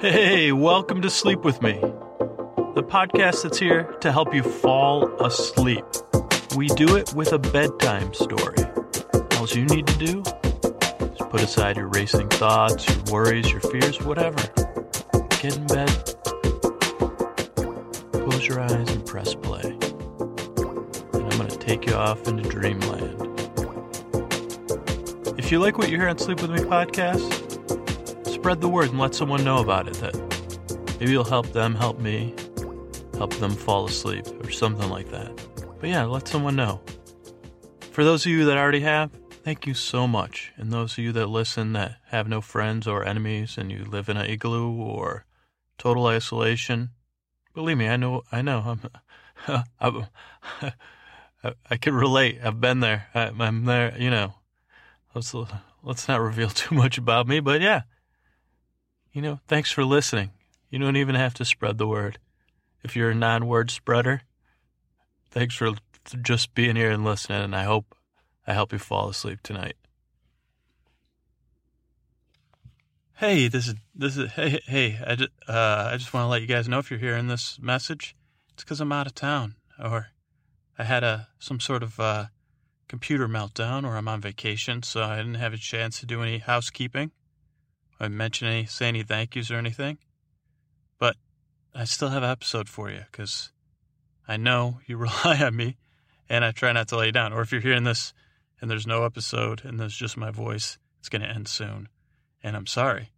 Hey, welcome to Sleep With Me, the podcast that's here to help you fall asleep. We do it with a bedtime story. All you need to do is put aside your racing thoughts, your worries, your fears, whatever. Get in bed, close your eyes, and press play. And I'm going to take you off into dreamland. If you like what you hear on Sleep With Me podcast, spread the word and let someone know about it that maybe you'll help them help me help them fall asleep or something like that. But yeah let someone know. For those of you that already have thank you so much. And those of you that listen that have no friends or enemies and you live in an igloo or total isolation believe me i know i know. I'm, I'm I, I can relate. I've been there. I, i'm there you know. Let's let's not reveal too much about me but yeah you know, thanks for listening. You don't even have to spread the word. If you're a non word spreader, thanks for just being here and listening, and I hope I help you fall asleep tonight. Hey, this is this is hey hey. I just uh, I just want to let you guys know if you're hearing this message, it's because I'm out of town or I had a some sort of uh, computer meltdown or I'm on vacation, so I didn't have a chance to do any housekeeping. I mention any, say any thank yous or anything. But I still have an episode for you because I know you rely on me and I try not to lay you down. Or if you're hearing this and there's no episode and there's just my voice, it's going to end soon. And I'm sorry.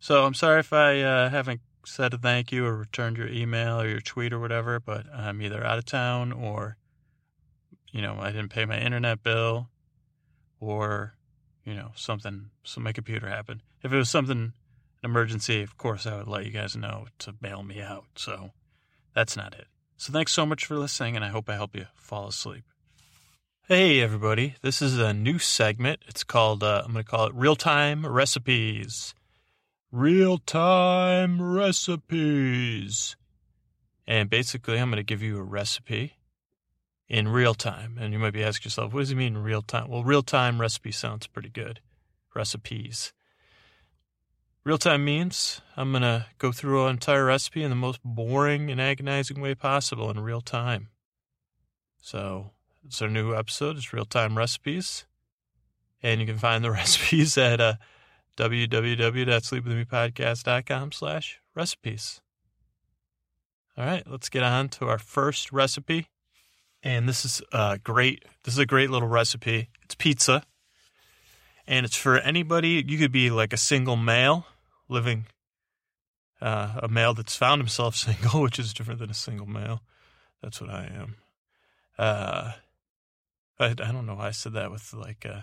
So I'm sorry if I uh, haven't said a thank you or returned your email or your tweet or whatever, but I'm either out of town or, you know, I didn't pay my internet bill or you know, something, so my computer happened. If it was something, an emergency, of course, I would let you guys know to bail me out. So that's not it. So thanks so much for listening, and I hope I help you fall asleep. Hey, everybody. This is a new segment. It's called, uh, I'm going to call it Real Time Recipes. Real Time Recipes. And basically, I'm going to give you a recipe in real time. And you might be asking yourself, what does he mean in real time? Well, real time recipe sounds pretty good. Recipes. Real time means I'm going to go through an entire recipe in the most boring and agonizing way possible in real time. So, it's our new episode. It's real time recipes. And you can find the recipes at uh, www.sleepwithmepodcast.com slash recipes. All right, let's get on to our first recipe and this is a great. This is a great little recipe. It's pizza, and it's for anybody. You could be like a single male living, uh, a male that's found himself single, which is different than a single male. That's what I am. Uh, I, I don't know why I said that with like, uh,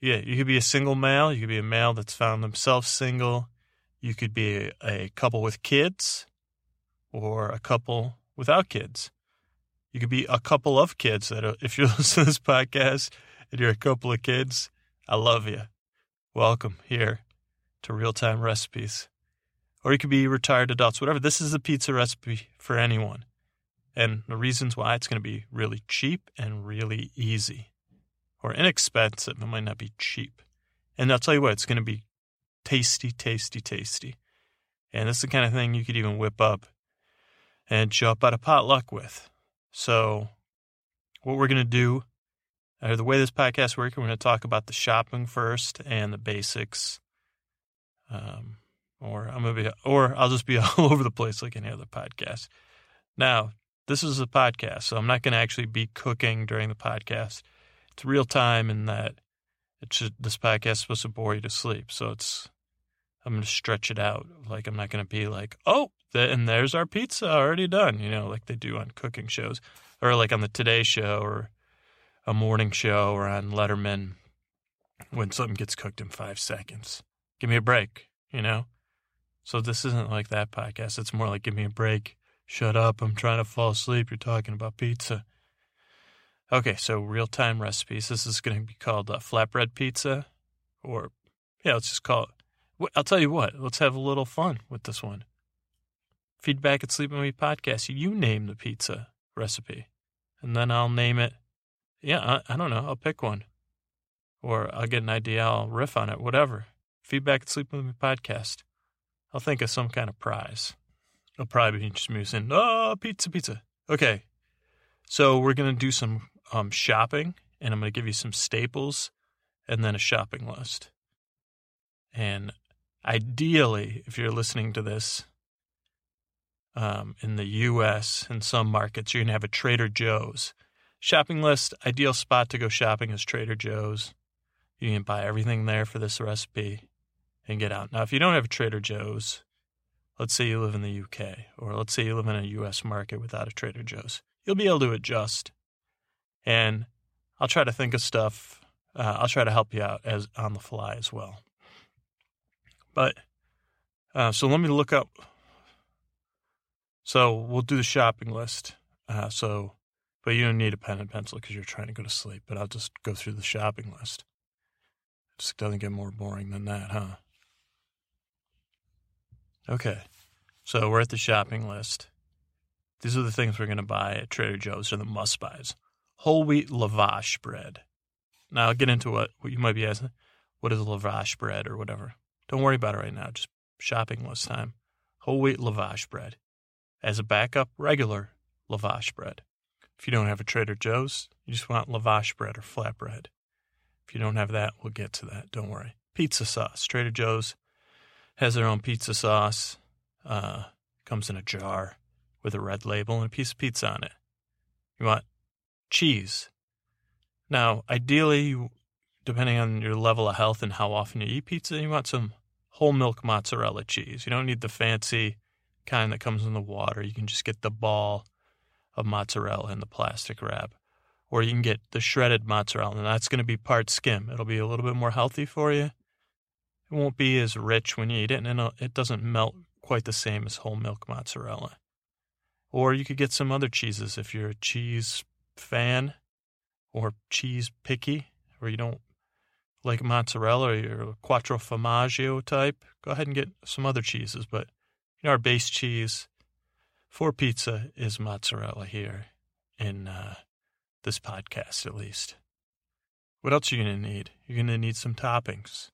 yeah, you could be a single male. You could be a male that's found himself single. You could be a, a couple with kids, or a couple without kids you could be a couple of kids that are, if you listen to this podcast and you're a couple of kids, I love you. Welcome here to Real Time Recipes. Or you could be retired adults, whatever. This is a pizza recipe for anyone. And the reasons why it's going to be really cheap and really easy or inexpensive. It might not be cheap. And I'll tell you what, it's going to be tasty, tasty, tasty. And this is the kind of thing you could even whip up and show up at a potluck with. So, what we're going to do, uh, the way this podcast works, we're going to talk about the shopping first and the basics. Um, or I'm gonna be, or I'll just be all over the place like any other podcast. Now, this is a podcast, so I'm not going to actually be cooking during the podcast. It's real time in that it should, this podcast is supposed to bore you to sleep. So it's, I'm going to stretch it out. Like, I'm not going to be like, oh, and there's our pizza already done, you know, like they do on cooking shows or like on the Today Show or a morning show or on Letterman when something gets cooked in five seconds. Give me a break, you know? So this isn't like that podcast. It's more like, give me a break. Shut up. I'm trying to fall asleep. You're talking about pizza. Okay, so real time recipes. This is going to be called uh, flatbread pizza, or yeah, let's just call it. I'll tell you what. Let's have a little fun with this one. Feedback at Sleep With Me Podcast. You name the pizza recipe, and then I'll name it. Yeah, I, I don't know. I'll pick one, or I'll get an idea. I'll riff on it. Whatever. Feedback at Sleep With Me Podcast. I'll think of some kind of prize. It'll probably be just me saying, "Oh, pizza, pizza." Okay, so we're gonna do some um, shopping, and I'm gonna give you some staples, and then a shopping list. And ideally, if you're listening to this um, in the U.S. in some markets, you're gonna have a Trader Joe's shopping list. Ideal spot to go shopping is Trader Joe's. You can buy everything there for this recipe and get out. Now, if you don't have a Trader Joe's, let's say you live in the UK, or let's say you live in a US market without a Trader Joe's, you'll be able to adjust. And I'll try to think of stuff. Uh, I'll try to help you out as on the fly as well. But uh, so let me look up. So we'll do the shopping list. Uh, so, but you don't need a pen and pencil because you're trying to go to sleep. But I'll just go through the shopping list. It just doesn't get more boring than that, huh? Okay. So we're at the shopping list. These are the things we're going to buy at Trader Joe's or the must buys. Whole wheat lavash bread. Now I'll get into what, what you might be asking. What is lavash bread or whatever? Don't worry about it right now. Just shopping list time. Whole wheat lavash bread. As a backup, regular lavash bread. If you don't have a Trader Joe's, you just want lavash bread or flatbread. If you don't have that, we'll get to that. Don't worry. Pizza sauce. Trader Joe's has their own pizza sauce. Uh, comes in a jar with a red label and a piece of pizza on it. You want cheese. Now, ideally, depending on your level of health and how often you eat pizza, you want some whole milk mozzarella cheese. You don't need the fancy kind that comes in the water. You can just get the ball of mozzarella in the plastic wrap. Or you can get the shredded mozzarella, and that's going to be part skim. It'll be a little bit more healthy for you. It won't be as rich when you eat it, and it doesn't melt quite the same as whole milk mozzarella. Or you could get some other cheeses if you're a cheese fan or cheese picky, or you don't like mozzarella or you're a quattro formaggio type. Go ahead and get some other cheeses, but our base cheese for pizza is mozzarella here in uh, this podcast, at least. What else are you going to need? You're going to need some toppings.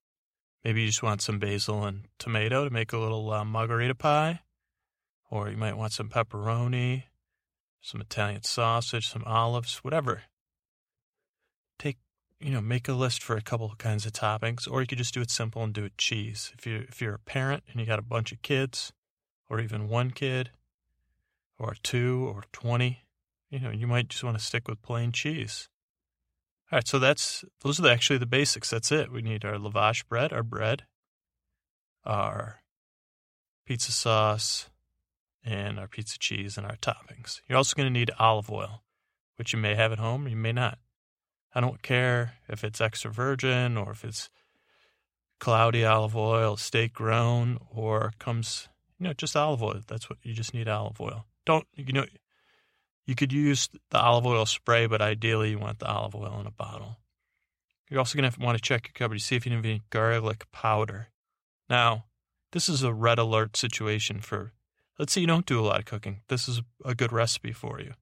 Maybe you just want some basil and tomato to make a little uh, margherita pie. Or you might want some pepperoni, some Italian sausage, some olives, whatever. Take, you know, make a list for a couple of kinds of toppings, or you could just do it simple and do it cheese. If you if you're a parent and you got a bunch of kids, or even one kid, or two, or twenty, you know, you might just want to stick with plain cheese. All right, so that's those are actually the basics. That's it. We need our lavash bread, our bread, our pizza sauce, and our pizza cheese and our toppings. You're also going to need olive oil, which you may have at home or you may not. I don't care if it's extra virgin or if it's cloudy olive oil, steak grown, or comes, you know, just olive oil. That's what you just need olive oil. Don't, you know, you could use the olive oil spray, but ideally you want the olive oil in a bottle. You're also going to want to check your cupboard to see if you have any garlic powder. Now, this is a red alert situation for, let's say you don't do a lot of cooking. This is a good recipe for you.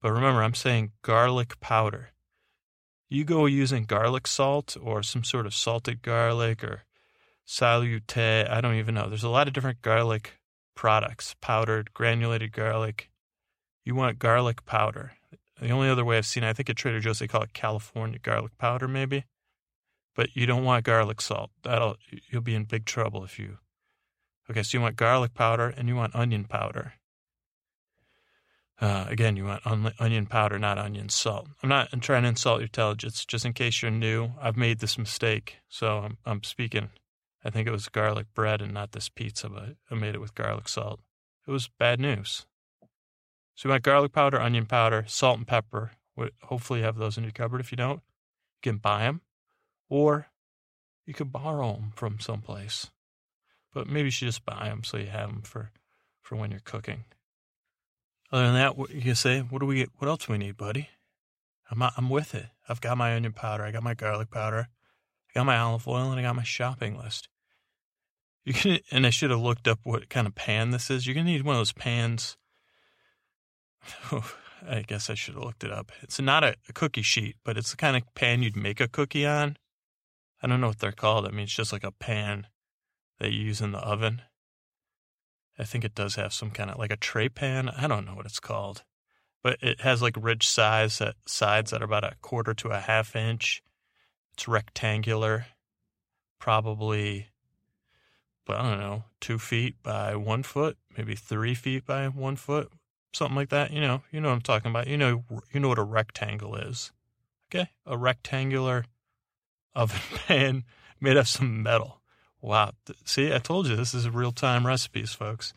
But remember, I'm saying garlic powder. You go using garlic salt or some sort of salted garlic or salute. I don't even know. There's a lot of different garlic products, powdered, granulated garlic you want garlic powder. The only other way I've seen it, I think at Trader Joe's they call it California garlic powder, maybe. But you don't want garlic salt. That'll you'll be in big trouble if you. Okay, so you want garlic powder and you want onion powder. Uh, again, you want on, onion powder, not onion salt. I'm not I'm trying to insult your intelligence. Just in case you're new, I've made this mistake, so I'm, I'm speaking. I think it was garlic bread and not this pizza, but I made it with garlic salt. It was bad news. So you want garlic powder, onion powder, salt and pepper. Hopefully you have those in your cupboard. If you don't, you can buy them, or you could borrow them from someplace. But maybe you should just buy them so you have them for, for when you're cooking. Other than that, you can say, what do we? What else do we need, buddy? I'm I'm with it. I've got my onion powder. I got my garlic powder. I got my olive oil, and I got my shopping list. You can, and I should have looked up what kind of pan this is. You're gonna need one of those pans I guess I should have looked it up. It's not a, a, cookie sheet, but it's the kind of pan you'd make a cookie on. I don't know what they're called. I mean, it's just like a pan that you use in the oven. I think it does have some kind of like a tray pan. I don't know what it's called, but it has like ridge size at sides that are about a quarter to a half inch. It's rectangular, probably, I don't know, two feet by one foot, maybe three feet by one foot, something like that. You know, you know what I'm talking about. You know, you know what a rectangle is. Okay, a rectangular oven pan made of some metal. Wow. See, I told you this is real time recipes, folks.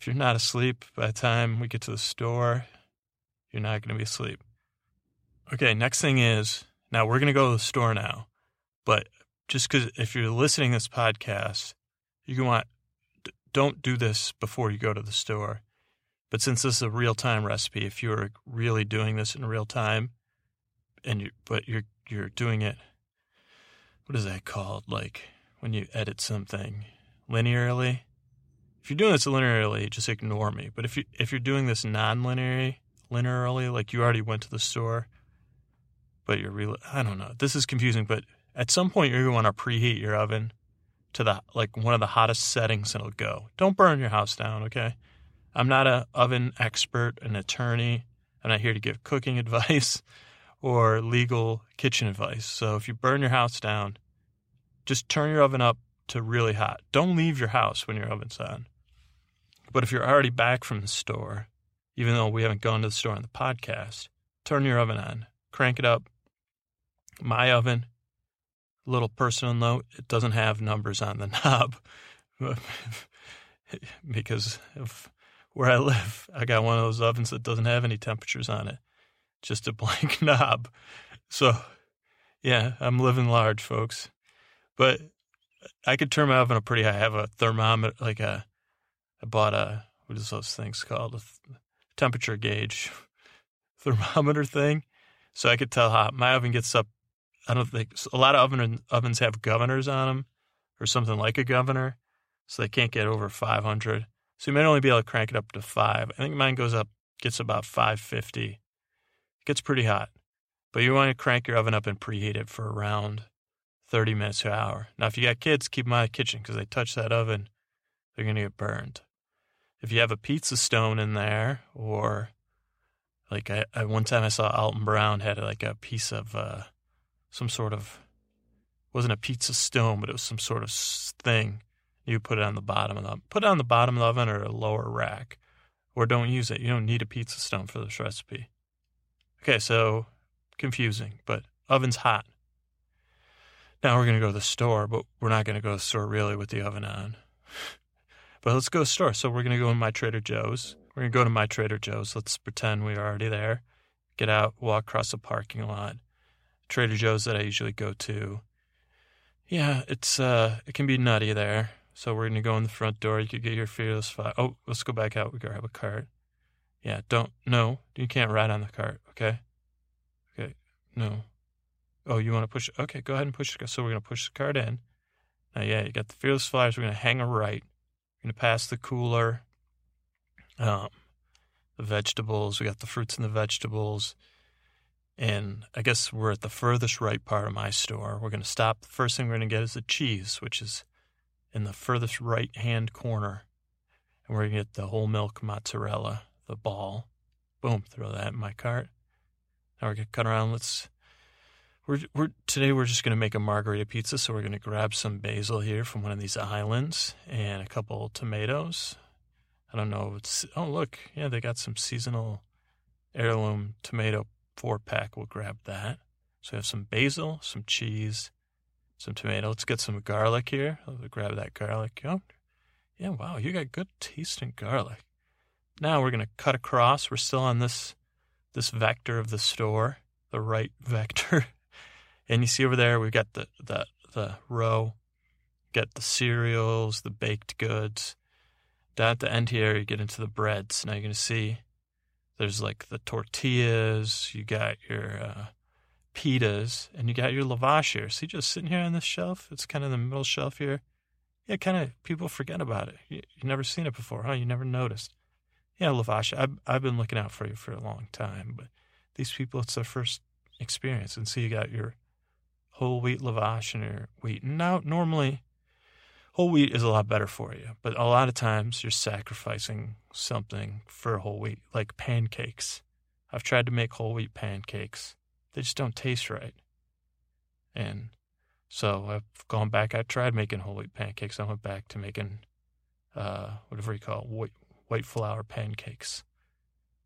If you're not asleep by the time we get to the store, you're not going to be asleep. Okay, next thing is now we're going to go to the store now. But just because if you're listening to this podcast, you want, don't do this before you go to the store. But since this is a real time recipe, if you're really doing this in real time, and you but you're you're doing it, what is that called? Like when you edit something linearly. If you're doing this linearly, just ignore me. But if you if you're doing this non-linearly, linearly, like you already went to the store, but you're really I don't know. This is confusing, but at some point you're going to want to preheat your oven to the like one of the hottest settings and it'll go. Don't burn your house down, okay? I'm not an oven expert, an attorney. I'm not here to give cooking advice or legal kitchen advice. So if you burn your house down, just turn your oven up to really hot. Don't leave your house when your oven's on. But if you're already back from the store, even though we haven't gone to the store on the podcast, turn your oven on, crank it up. My oven, little personal note, it doesn't have numbers on the knob because of where I live. I got one of those ovens that doesn't have any temperatures on it just a blank knob. So, yeah, I'm living large, folks. But I could turn my oven up pretty high. I have a thermometer, like a, I bought a, what is those things called? A th- temperature gauge thermometer thing. So I could tell how my oven gets up. I don't think a lot of oven, ovens have governors on them or something like a governor. So they can't get over 500. So you might only be able to crank it up to five. I think mine goes up, gets about 550 It gets pretty hot, but you want to crank your oven up and preheat it for around 30 minutes to an hour. Now, if you got kids, keep them out of the kitchen because they touch that oven, they're going to get burned. If you have a pizza stone in there, or like I, I one time I saw Alton Brown had like a piece of uh, some sort of wasn't a pizza stone, but it was some sort of thing. You put it on the bottom of the put it on the bottom of the oven or a lower rack, or don't use it. You don't need a pizza stone for this recipe. Okay, so confusing, but oven's hot. Now we're to go to the store, but we're not to go to the store really with the oven on. But let's go to the store. So we're to go in my Trader Joe's. We're to go to my Trader Joe's. Let's pretend we're already there. Get out, walk across the parking lot. Trader Joe's that I usually go to. Yeah, it's uh it can be nutty there. So we're gonna go in the front door. You could get your fearless flyer. Oh, let's go back out. We grab a cart. Yeah, don't. No, you can't ride on the cart. Okay. Okay. No. Oh, you want to push? Okay, go ahead and push. So we're gonna push the cart in. Now, yeah, you got the fearless flyers. We're gonna hang a right. We're gonna pass the cooler. Um, the vegetables. We got the fruits and the vegetables. And I guess we're at the furthest right part of my store. We're going to stop. The first thing we're going to get is the cheese, which is in the furthest right hand corner. And we're going to get the whole milk mozzarella the ball. Boom, throw that in my cart. Now we're gonna cut around. Let's. We're we're today we're just gonna make a margarita pizza. So we're gonna grab some basil here from one of these islands and a couple tomatoes. I don't know. It's oh look, yeah, they got some seasonal heirloom tomato four pack. We'll grab that. So we have some basil, some cheese, some tomato. Let's get some garlic here. I'll grab that garlic. Oh, yeah, wow, you got good taste in garlic. Now we're going to cut across. We're still on this this vector of the store, the right vector. and you see over there we've got the the the row, get the cereals, the baked goods. Down at the end here you get into the breads. Now you're going to see there's like the tortillas, you got your uh, pitas, and you got your lavash here. See, just sitting here on this shelf. It's kind of the middle shelf here. Yeah, kind of people forget about it. You, have never seen it before, huh? You never noticed. Yeah, Lavash, I've, I've been looking out for you for a long time, but these people, it's their first experience. And so you got your whole wheat lavash and your wheat. Now, normally, whole wheat is a lot better for you, but a lot of times you're sacrificing something for whole wheat, like pancakes. I've tried to make whole wheat pancakes, they just don't taste right. And so I've gone back. I tried making whole wheat pancakes. I went back to making uh, whatever you call it, white, white flour pancakes.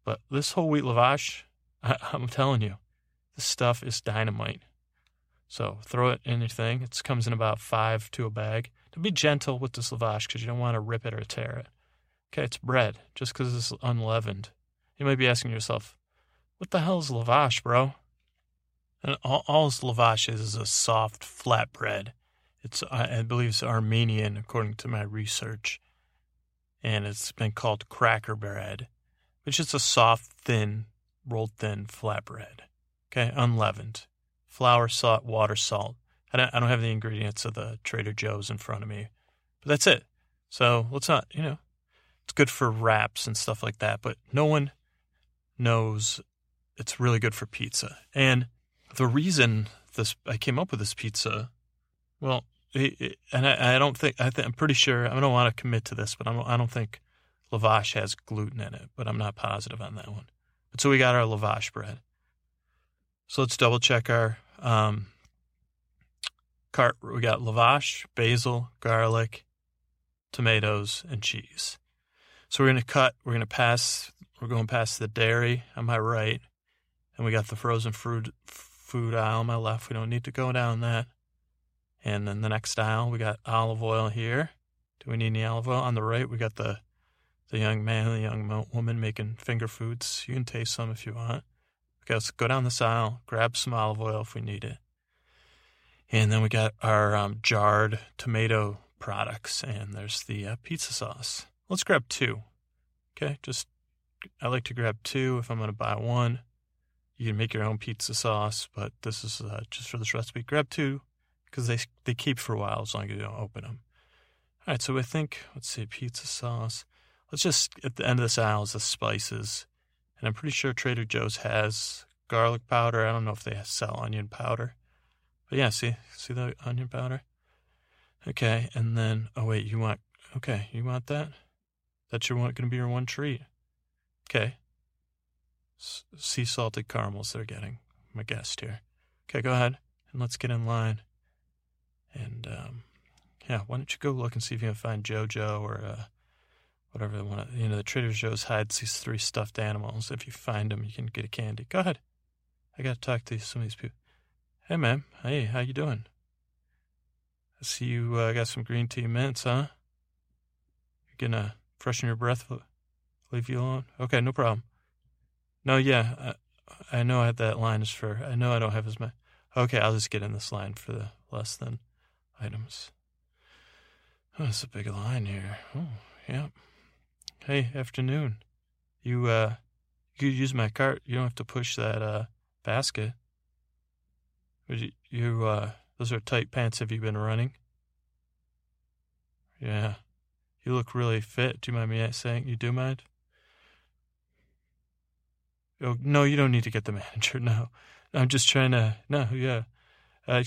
But this whole wheat lavash, I, I'm telling you, this stuff is dynamite. So throw it in your thing. It comes in about five to a bag. To be gentle with this lavash because you don't want to rip it or tear it. Okay, it's bread just because it's unleavened. You might be asking yourself, what the hell is lavash, bro? And all, all lavash is is a soft flat bread. It's I believe it's Armenian according to my research, and it's been called cracker bread, which is a soft, thin, rolled thin flat bread. Okay, unleavened, flour, salt, water, salt. I don't, I don't have the ingredients of the Trader Joe's in front of me, but that's it. So let's not, you know, it's good for wraps and stuff like that, but no one knows it's really good for pizza. And the reason this I came up with this pizza, well, it, it, and I, I, don't think I am pretty sure I don't want to commit to this, but I'm, I do not think lavash has gluten in it, but I'm not positive on that one. But so we got our lavash bread. So let's double check our um, cart. We got lavash, basil, garlic, tomatoes, and cheese. So we're gonna cut. We're gonna pass. We're going past the dairy on my right, and we got the frozen fruit food aisle on my left. We don't need to go down that. And then the next aisle, we got olive oil here. Do we need any olive oil? On the right, we got the the young man and the young woman making finger foods. You can taste some if you want. Okay, let's go down this aisle, grab some olive oil if we need it. And then we got our um, jarred tomato products, and there's the uh, pizza sauce. Let's grab two. Okay, just I like to grab two if I'm going to buy one. You can make your own pizza sauce, but this is uh, just for this recipe. Grab two because they they keep for a while as long as you don't open them. All right, so I think let's see, pizza sauce. Let's just at the end of this aisle is the spices, and I'm pretty sure Trader Joe's has garlic powder. I don't know if they sell onion powder, but yeah, see see the onion powder. Okay, and then oh wait, you want okay, you want that? That's your one going to be your one treat. Okay, sea salted caramels they're getting. My guest here. Okay, go ahead and let's get in line. And um, yeah, why don't you go look and see if you can find JoJo or uh, whatever one. You know, the Trader Joe's hides these three stuffed animals. If you find them, you can get a candy. Go ahead. I got to talk to some of these people. Hey, ma'am. Hey, how you doing? I see you uh, got some green tea mints, huh? You're gonna freshen your breath, leave you alone. Okay, no problem. No, yeah, I, I know that line is for. I know I don't have as much. Okay, I'll just get in this line for the less than items. Oh, it's a big line here. Oh, yeah. Hey, afternoon. You uh, you use my cart. You don't have to push that uh basket. You, you uh, those are tight pants. Have you been running? Yeah. You look really fit. Do you mind me saying? You do mind? Oh, no, you don't need to get the manager. No, I'm just trying to. No, yeah. I,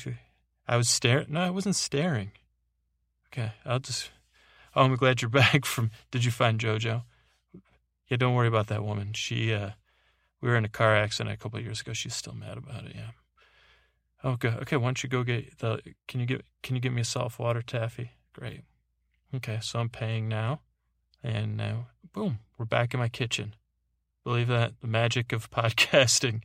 I was staring. No, I wasn't staring. Okay, I'll just. Oh, I'm glad you're back from. Did you find JoJo? Yeah, don't worry about that woman. She, uh, we were in a car accident a couple years ago. She's still mad about it. Yeah. Okay. Okay. Why don't you go get the? Can you get? Can you get me a soft water taffy? Great. Okay. So I'm paying now, and now, boom, we're back in my kitchen. Believe that the magic of podcasting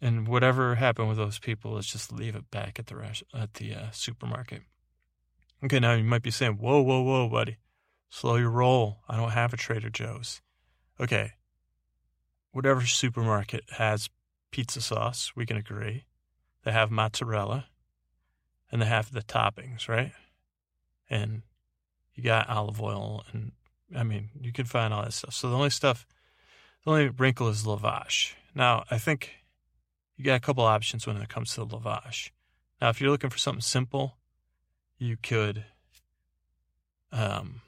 and whatever happened with those people, let's just leave it back at the at the uh, supermarket. Okay, now you might be saying, "Whoa, whoa, whoa, buddy, slow your roll. I don't have a Trader Joe's." Okay, whatever supermarket has pizza sauce, we can agree. They have mozzarella, and they have the toppings, right? And you got olive oil, and I mean, you can find all that stuff. So the only stuff the only wrinkle is lavash. Now, I think you got a couple options when it comes to the lavash. Now, if you're looking for something simple, you could. Um,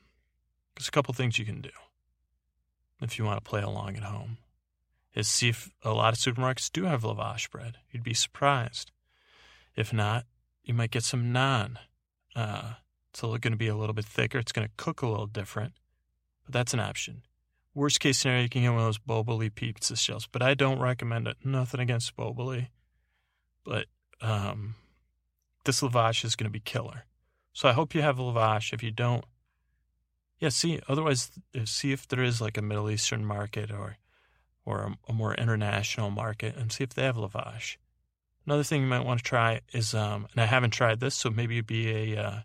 there's a couple things you can do if you want to play along at home. Is see if a lot of supermarkets do have lavash bread. You'd be surprised. If not, you might get some naan. Uh, It's going to be a little bit thicker. It's going to cook a little different, but that's an option. Worst case scenario, you can get one of those Boboli pizza shells, but I don't recommend it. Nothing against Boboli, but um, this lavash is going to be killer. So I hope you have lavash. If you don't, yeah, see. Otherwise, see if there is like a Middle Eastern market or or a, a more international market, and see if they have lavash. Another thing you might want to try is, um, and I haven't tried this, so maybe it'd be a uh,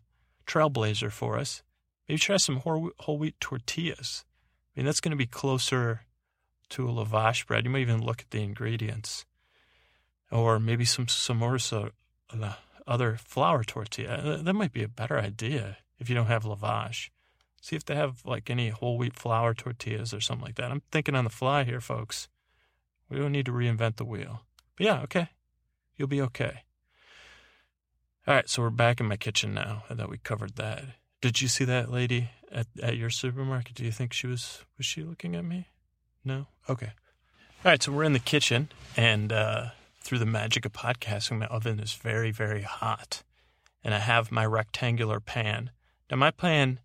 trailblazer for us. Maybe try some whole, whole wheat tortillas. I mean, that's going to be closer to a lavash bread. You might even look at the ingredients. Or maybe some samosa, uh, other flour tortilla. That might be a better idea if you don't have lavash. See if they have like any whole wheat flour tortillas or something like that. I'm thinking on the fly here, folks. We don't need to reinvent the wheel. But yeah, okay. You'll be okay. All right, so we're back in my kitchen now. I thought we covered that. Did you see that lady at, at your supermarket? Do you think she was was she looking at me? No? Okay. All right, so we're in the kitchen and uh, through the magic of podcasting, my oven is very, very hot. And I have my rectangular pan. Now my pan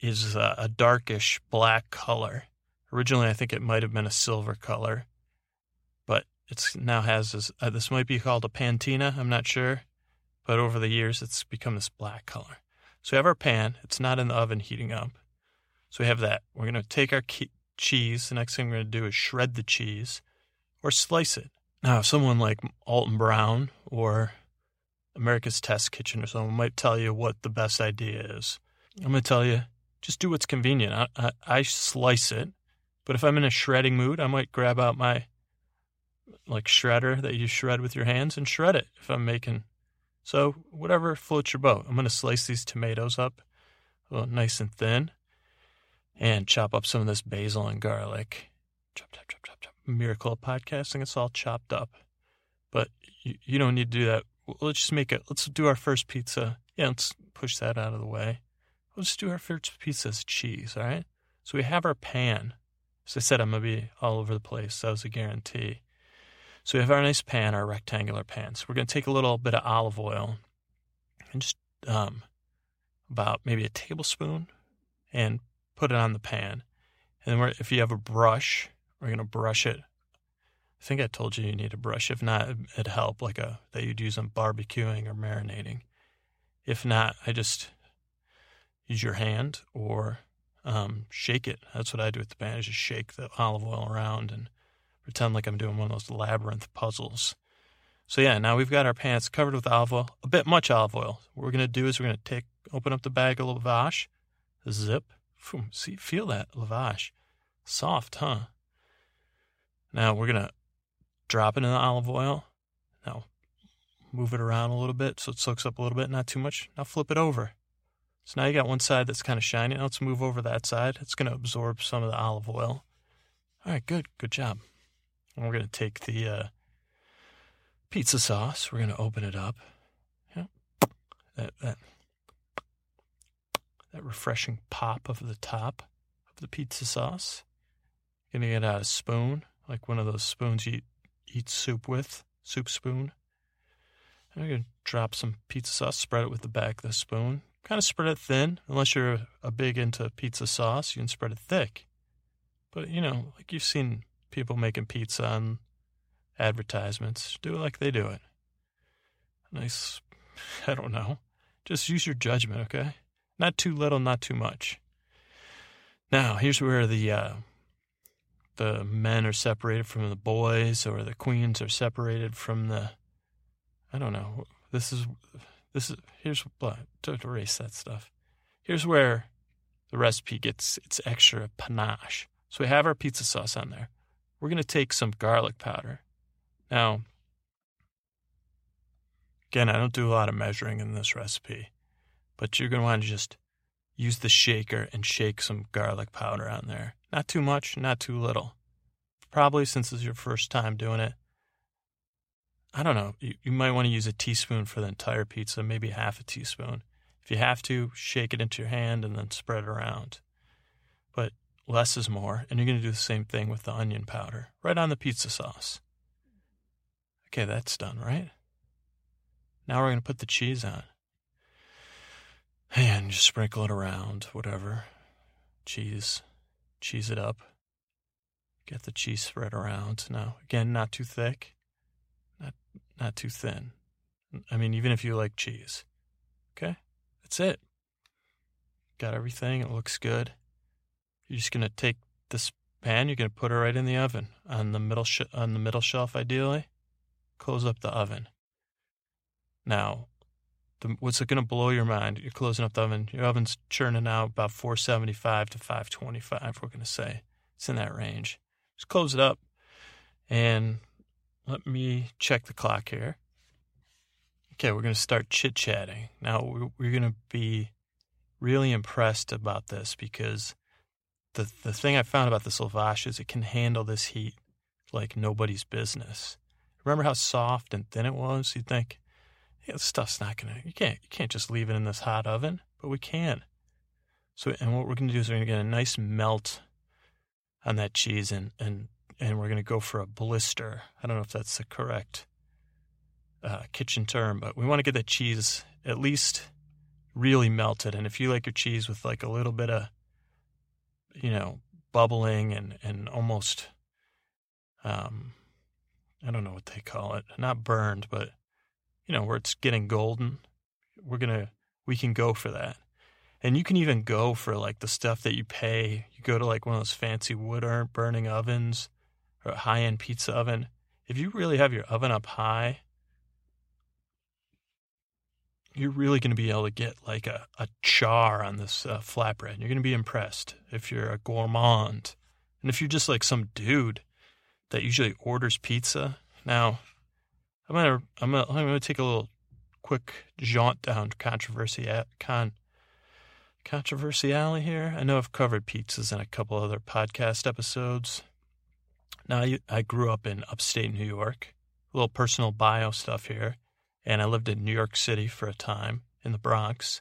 is a, darkish black color. Originally, I think it might have been a silver color, but it's now has this. Uh, this might be called a pantina. I'm not sure, but over the years, it's become this black color. So we have our pan. It's not in the oven heating up. So we have that. We're going to take our cheese. The next thing we're going to do is shred the cheese or slice it. Now, someone like Alton Brown or America's Test Kitchen or someone might tell you what the best idea is. I'm going to tell you just do what's convenient. I, I, I slice it, but if I'm in a shredding mood, I might grab out my like shredder that you shred with your hands and shred it if I'm making. So whatever floats your boat. I'm going to slice these tomatoes up nice and thin and chop up some of this basil and garlic. Chop, chop, chop, chop, chop. Miracle of podcasting. It's all chopped up. But you, you don't need to do that. Let's just make it. Let's do our first pizza. Yeah, let's push that out of the way. Let's do our first piece of cheese, all right? So we have our pan. As I said, I'm going to be all over the place. That was a guarantee. So we have our nice pan, our rectangular pan. So we're going to take a little bit of olive oil and just um, about maybe a tablespoon and put it on the pan. And then if you have a brush, we're going to brush it. I think I told you you need a brush. If not, it'd help, like a that you'd use on barbecuing or marinating. If not, I just use your hand or um, shake it. That's what I do with the pan. I just shake the olive oil around and pretend like I'm doing one of those labyrinth puzzles. So yeah, now we've got our pans covered with olive oil, a bit much olive oil. What we're gonna do is we're gonna take, open up the bag of lavash, zip, boom, see, feel that lavash, soft, huh? Now we're gonna drop it in the olive oil. Now move it around a little bit so it soaks up a little bit, not too much. Now flip it over. So now you got one side that's kind of shiny. Now let's move over that side. It's going to absorb some of the olive oil. All right, good. Good job. And we're going to take the uh, pizza sauce. We're going to open it up. Yeah. That, that, that refreshing pop of the top of the pizza sauce. Going to get out a spoon, like one of those spoons you eat, eat soup with, soup spoon. We're going to drop some pizza sauce, spread it with the back of the spoon kind of spread it thin. Unless you're a big into pizza sauce, you can spread it thick. But you know, like you've seen people making pizza on advertisements, do it like they do it. Nice, I don't know. Just use your judgment, okay? Not too little, not too much. Now, here's where the uh, the men are separated from the boys, or the queens are separated from the. I don't know. This is this is here's to erase that stuff. Here's where the recipe gets its extra panache. So we have our pizza sauce on there. We're going to take some garlic powder. Now, again, I don't do a lot of measuring in this recipe, but you're going to want to just use the shaker and shake some garlic powder on there. Not too much, not too little. Probably since it's your first time doing it, I don't know. You, you might want to use a teaspoon for the entire pizza, maybe half a teaspoon. If you have to, shake it into your hand and then spread it around. But less is more, and you're going to do the same thing with the onion powder, right on the pizza sauce. Okay, that's done, right? Now we're going to put the cheese on. And just sprinkle it around, whatever. Cheese, cheese it up. Get the cheese spread around. Now, again, not too thick, not too thin. I mean, even if you like cheese. Okay, that's it. Got everything. It looks good. You're just gonna take this pan. You're gonna put it right in the oven on the middle sh- on the middle shelf, ideally. Close up the oven. Now, the, what's going to blow your mind? You're closing up the oven. Your oven's churning out about 475 to 525. We're going to say it's in that range. Just close it up, and let me check the clock here. Okay, we're going to start chit chatting. Now, we're going to be really impressed about this because the the thing I found about this lavash is it can handle this heat like nobody's business. Remember how soft and thin it was? You'd think, yeah, this stuff's not gonna. You can't. You can't just leave it in this hot oven, but we can. So, and what we're gonna do is we're gonna get a nice melt on that cheese, and and and we're gonna go for a blister. I don't know if that's the correct uh, kitchen term, but we want to get that cheese at least really melted. And if you like your cheese with like a little bit of, you know, bubbling and and almost, um, I don't know what they call it, not burned, but you know, where it's getting golden, we're going to, we can go for that. And you can even go for like the stuff that you pay. You go to like one of those fancy wood burning ovens or a high end pizza oven. If you really have your oven up high, you're really going to be able to get like a, a char on this uh, flatbread. You're going to be impressed if you're a gourmand. And if you're just like some dude that usually orders pizza. Now, I'm gonna I'm gonna I'm gonna take a little quick jaunt down controversy at con controversy alley here. I know I've covered pizzas in a couple other podcast episodes. Now I, I grew up in upstate New York. A little personal bio stuff here, and I lived in New York City for a time in the Bronx,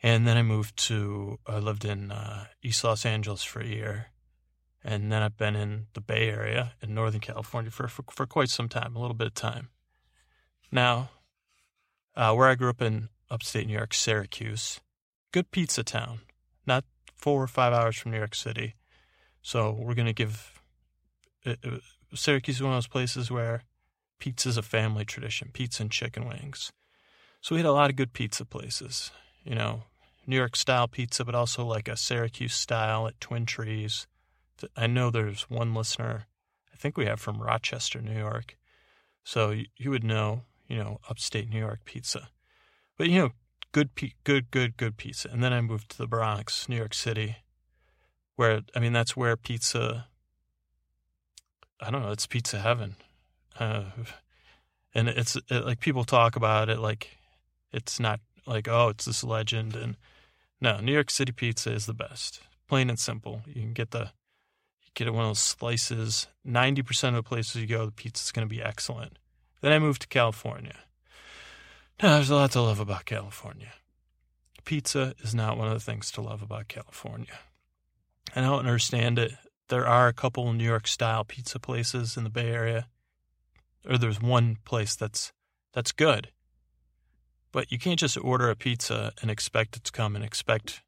and then I moved to I lived in uh, East Los Angeles for a year, and then I've been in the Bay Area in Northern California for, for, for quite some time, a little bit of time. Now, uh, where I grew up in upstate New York, Syracuse, good pizza town, not four or five hours from New York City. So we're going to give Uh, uh, Syracuse is one of those places where pizza is a family tradition, pizza and chicken wings. So we had a lot of good pizza places, you know, New York style pizza, but also like a Syracuse style at Twin Trees I know there's one listener, I think we have from Rochester, New York. So you, you would know, you know, upstate New York pizza. But, you know, good, good, good, good pizza. And then I moved to the Bronx, New York City, where, I mean, that's where pizza, I don't know, it's pizza heaven. Uh, and it's it, like people talk about it like it's not like, oh, it's this legend. And no, New York City pizza is the best. Plain and simple. You can get the you get one of those slices. 90% of the places you go, the pizza's going to be excellent. Then I moved to California. Now, there's a lot to love about California. Pizza is not one of the things to love about California. I don't understand it. There are a couple New York style pizza places in the Bay Area, or there's one place that's that's good. But you can't just order a pizza and expect it to come and expect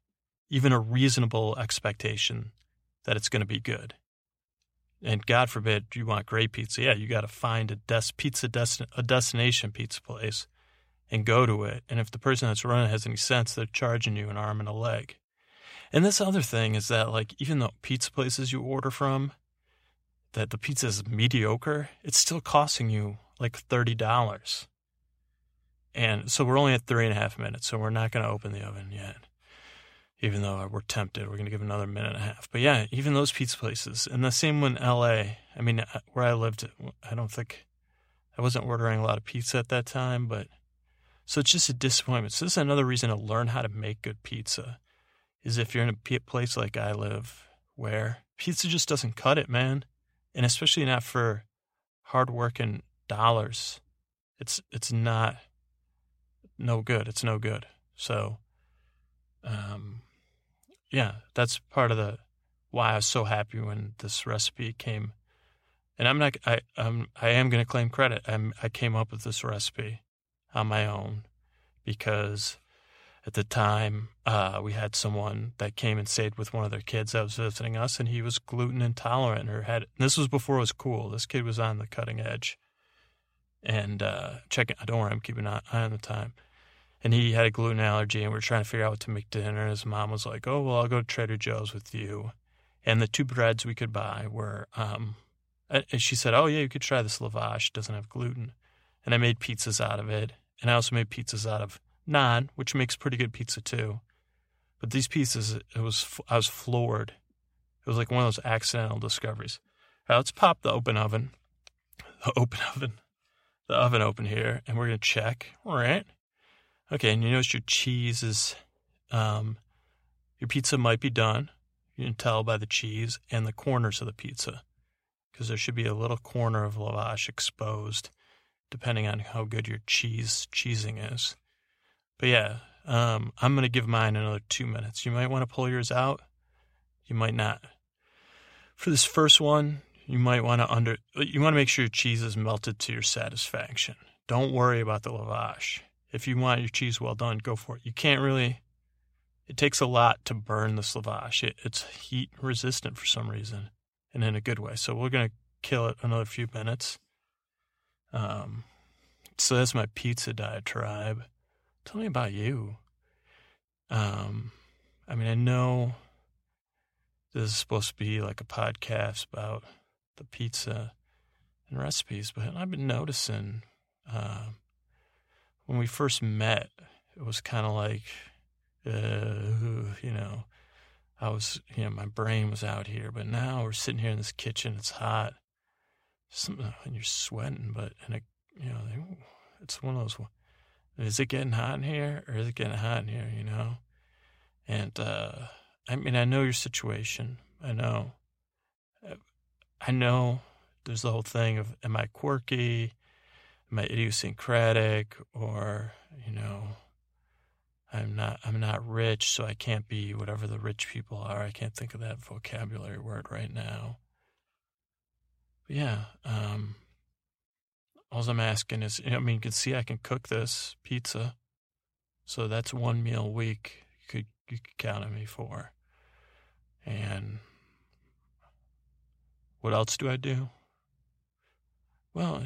even a reasonable expectation that it's going to be good. And God forbid you want great pizza. Yeah, you got to find a des- pizza a destination pizza place and go to it. And if the person that's running it has any sense, they're charging you an arm and a leg. And this other thing is that like even the pizza places you order from, that the pizza is mediocre, it's still costing you like thirty dollars. And so we're only at three and a half minutes, so we're not going to open the oven yet even though we're tempted. We're going to give another minute and a half. But yeah, even those pizza places. And the same in LA. I mean, uh, where I lived, I don't think I wasn't ordering a lot of pizza at that time, but so it's just a disappointment. So this is another reason to learn how to make good pizza is if you're in a place like I live where pizza just doesn't cut it, man. And especially not for hardworking dollars. It's it's not no good. It's no good. So um yeah, that's part of the why I was so happy when this recipe came. And I'm not I I'm I am going to claim credit. I'm I came up with this recipe on my own because at the time, uh, we had someone that came and stayed with one of their kids that was visiting us, and he was gluten intolerant or had. this was before it was cool. This kid was on the cutting edge, and uh, checking. Don't worry, I'm keeping an eye on the time. And he had a gluten allergy, and we are trying to figure out what to make dinner. And his mom was like, "Oh, well, I'll go to Trader Joe's with you." And the two breads we could buy were, um, and she said, "Oh yeah, you could try this lavash. It doesn't have gluten." And I made pizzas out of it, and I also made pizzas out of naan, which makes pretty good pizza too. But these pizzas, it was I was floored. It was like one of those accidental discoveries. Right, let's pop the open oven, the open oven, the oven open here, and we're gonna check. All right. Okay, and you notice your cheese is, um, your pizza might be done. You can tell by the cheese and the corners of the pizza, because there should be a little corner of lavash exposed, depending on how good your cheese cheesing is. But yeah, um, I'm going to give mine another two minutes. You might want to pull yours out. You might not. For this first one, you might want to under you want to make sure your cheese is melted to your satisfaction. Don't worry about the lavash. If you want your cheese well done, go for it. You can't really. It takes a lot to burn this lavash. It, it's heat resistant for some reason, and in a good way. So we're gonna kill it another few minutes. Um, so that's my pizza diatribe. Tell me about you. Um, I mean, I know this is supposed to be like a podcast about the pizza and recipes, but I've been noticing uh, when we first met, it was kind of like, uh, you know, I was, you know, my brain was out here, but now we're sitting here in this kitchen. It's hot, Something, and you're sweating, but and a, you know, it's one of those is it getting hot in here or is it getting hot in here, you know? And, uh, I mean, I know your situation. I know. I know there's the whole thing of am I quirky? Am I idiosyncratic? Or, you know, I'm not I'm not rich, so I can't be whatever the rich people are. I can't think of that vocabulary word right now. But yeah, um, all I'm asking is, I mean, you can see I can cook this pizza. So that's one meal a week you could, you could count on me for. And what else do I do? Well,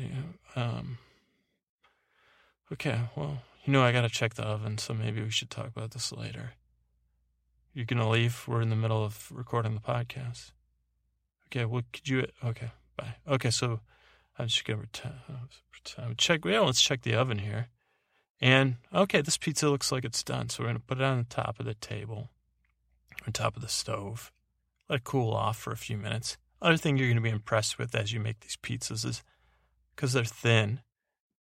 um, okay, well, you know, I got to check the oven, so maybe we should talk about this later. You're going to leave? We're in the middle of recording the podcast. Okay, well, could you, okay, bye. Okay, so I'm just going to check. Well, let's check the oven here. And okay, this pizza looks like it's done. So we're to put it on the top of the table, on top of the stove. Let it cool off for a few minutes. Other thing you're to be impressed with as you make these pizzas is because they're thin,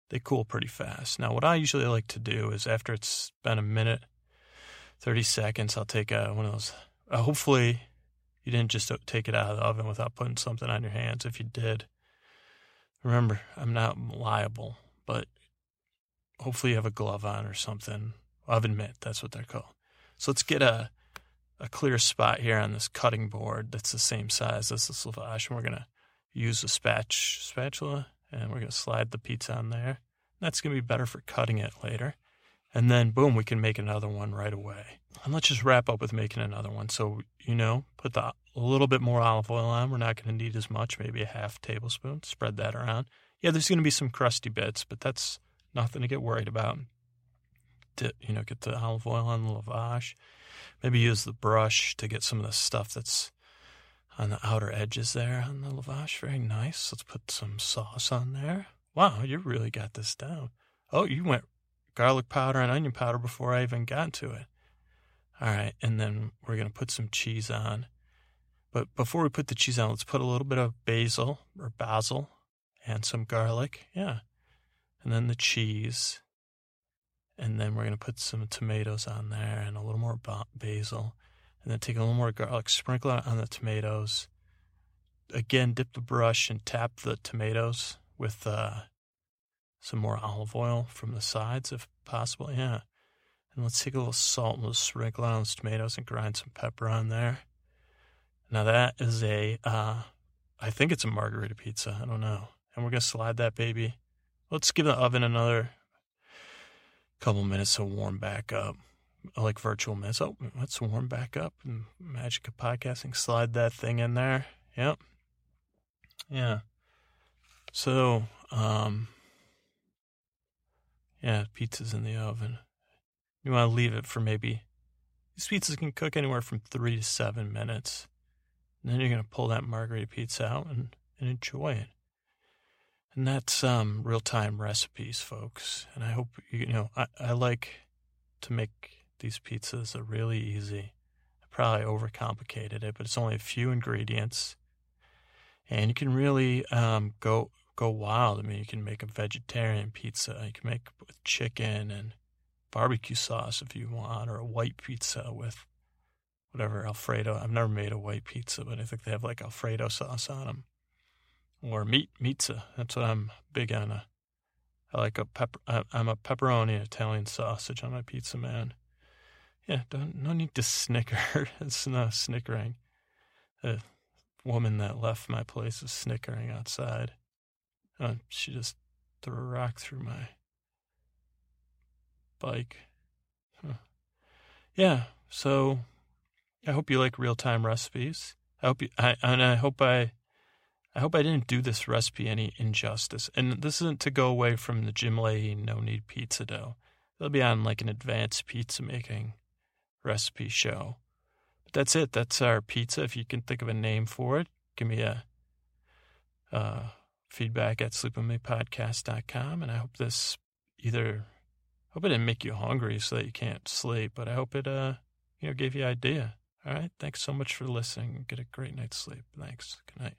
they cool pretty fast. Now, what I usually like to do is after it's been a minute, 30 seconds, I'll take a, one of those. Uh, hopefully, you didn't just uh, take it out of the oven without putting something on your hands. If you did, Remember, I'm not liable, but hopefully you have a glove on or something. Oven mitt, that's what they're called. So let's get a a clear spot here on this cutting board that's the same size as the lavash. And we're going to use a spatch, spatula and we're going to slide the pizza on there. That's going to be better for cutting it later. And then, boom, we can make another one right away. And let's just wrap up with making another one. So, you know, put the a little bit more olive oil on. We're not going to need as much, maybe a half tablespoon. Spread that around. Yeah, there's going to be some crusty bits, but that's nothing to get worried about. To, you know, get the olive oil on the lavash. Maybe use the brush to get some of the stuff that's on the outer edges there on the lavash. Very nice. Let's put some sauce on there. Wow, you really got this down. Oh, you went garlic powder and onion powder before I even got to it. All right, and then we're going to put some cheese on. But before we put the cheese on, let's put a little bit of basil or basil and some garlic. Yeah. And then the cheese. And then we're going to put some tomatoes on there and a little more basil. And then take a little more garlic, sprinkle it on the tomatoes. Again, dip the brush and tap the tomatoes with uh, some more olive oil from the sides if possible. Yeah. And let's take a little salt and we'll sprinkle on those tomatoes and grind some pepper on there. Now that is a, uh, I think it's a margherita pizza. I don't know. And we're going to slide that baby. Let's give the oven another couple minutes to warm back up. like virtual minutes. Oh, let's warm back up and magic of podcasting. Slide that thing in there. Yep. Yeah. So, um, yeah, pizza's in the oven. You want to leave it for maybe, these pizzas can cook anywhere from three to seven minutes. And then you're going to pull that margherita pizza out and, and enjoy it. And that's um, real time recipes, folks. And I hope, you know, I, I like to make these pizzas are really easy. I probably overcomplicated it, but it's only a few ingredients. And you can really um, go go wild. I mean, you can make a vegetarian pizza. You can make with chicken and barbecue sauce if you want, or a white pizza with whatever Alfredo. I've never made a white pizza, but I think they have like Alfredo sauce on them, or meat pizza. That's what I'm big on. Uh, I like a pepper. I'm a pepperoni Italian sausage on my pizza, man. Yeah, don't no need to snicker. it's no snickering. The woman that left my place was snickering outside. Uh, she just threw a rock through my bike. Huh. Yeah, so I hope you like real time recipes. I hope you, I, and I hope I, I hope I didn't do this recipe any injustice. And this isn't to go away from the Jim Lahey no knead pizza dough. It'll be on like an advanced pizza making recipe show. But that's it. That's our pizza. If you can think of a name for it, give me a uh, feedback at sleepwithmepodcast.com. And I hope this either hope it didn't make you hungry so that you can't sleep, but I hope it uh you know gave you an idea. All right. Thanks so much for listening. Get a great night's sleep. Thanks. Good night.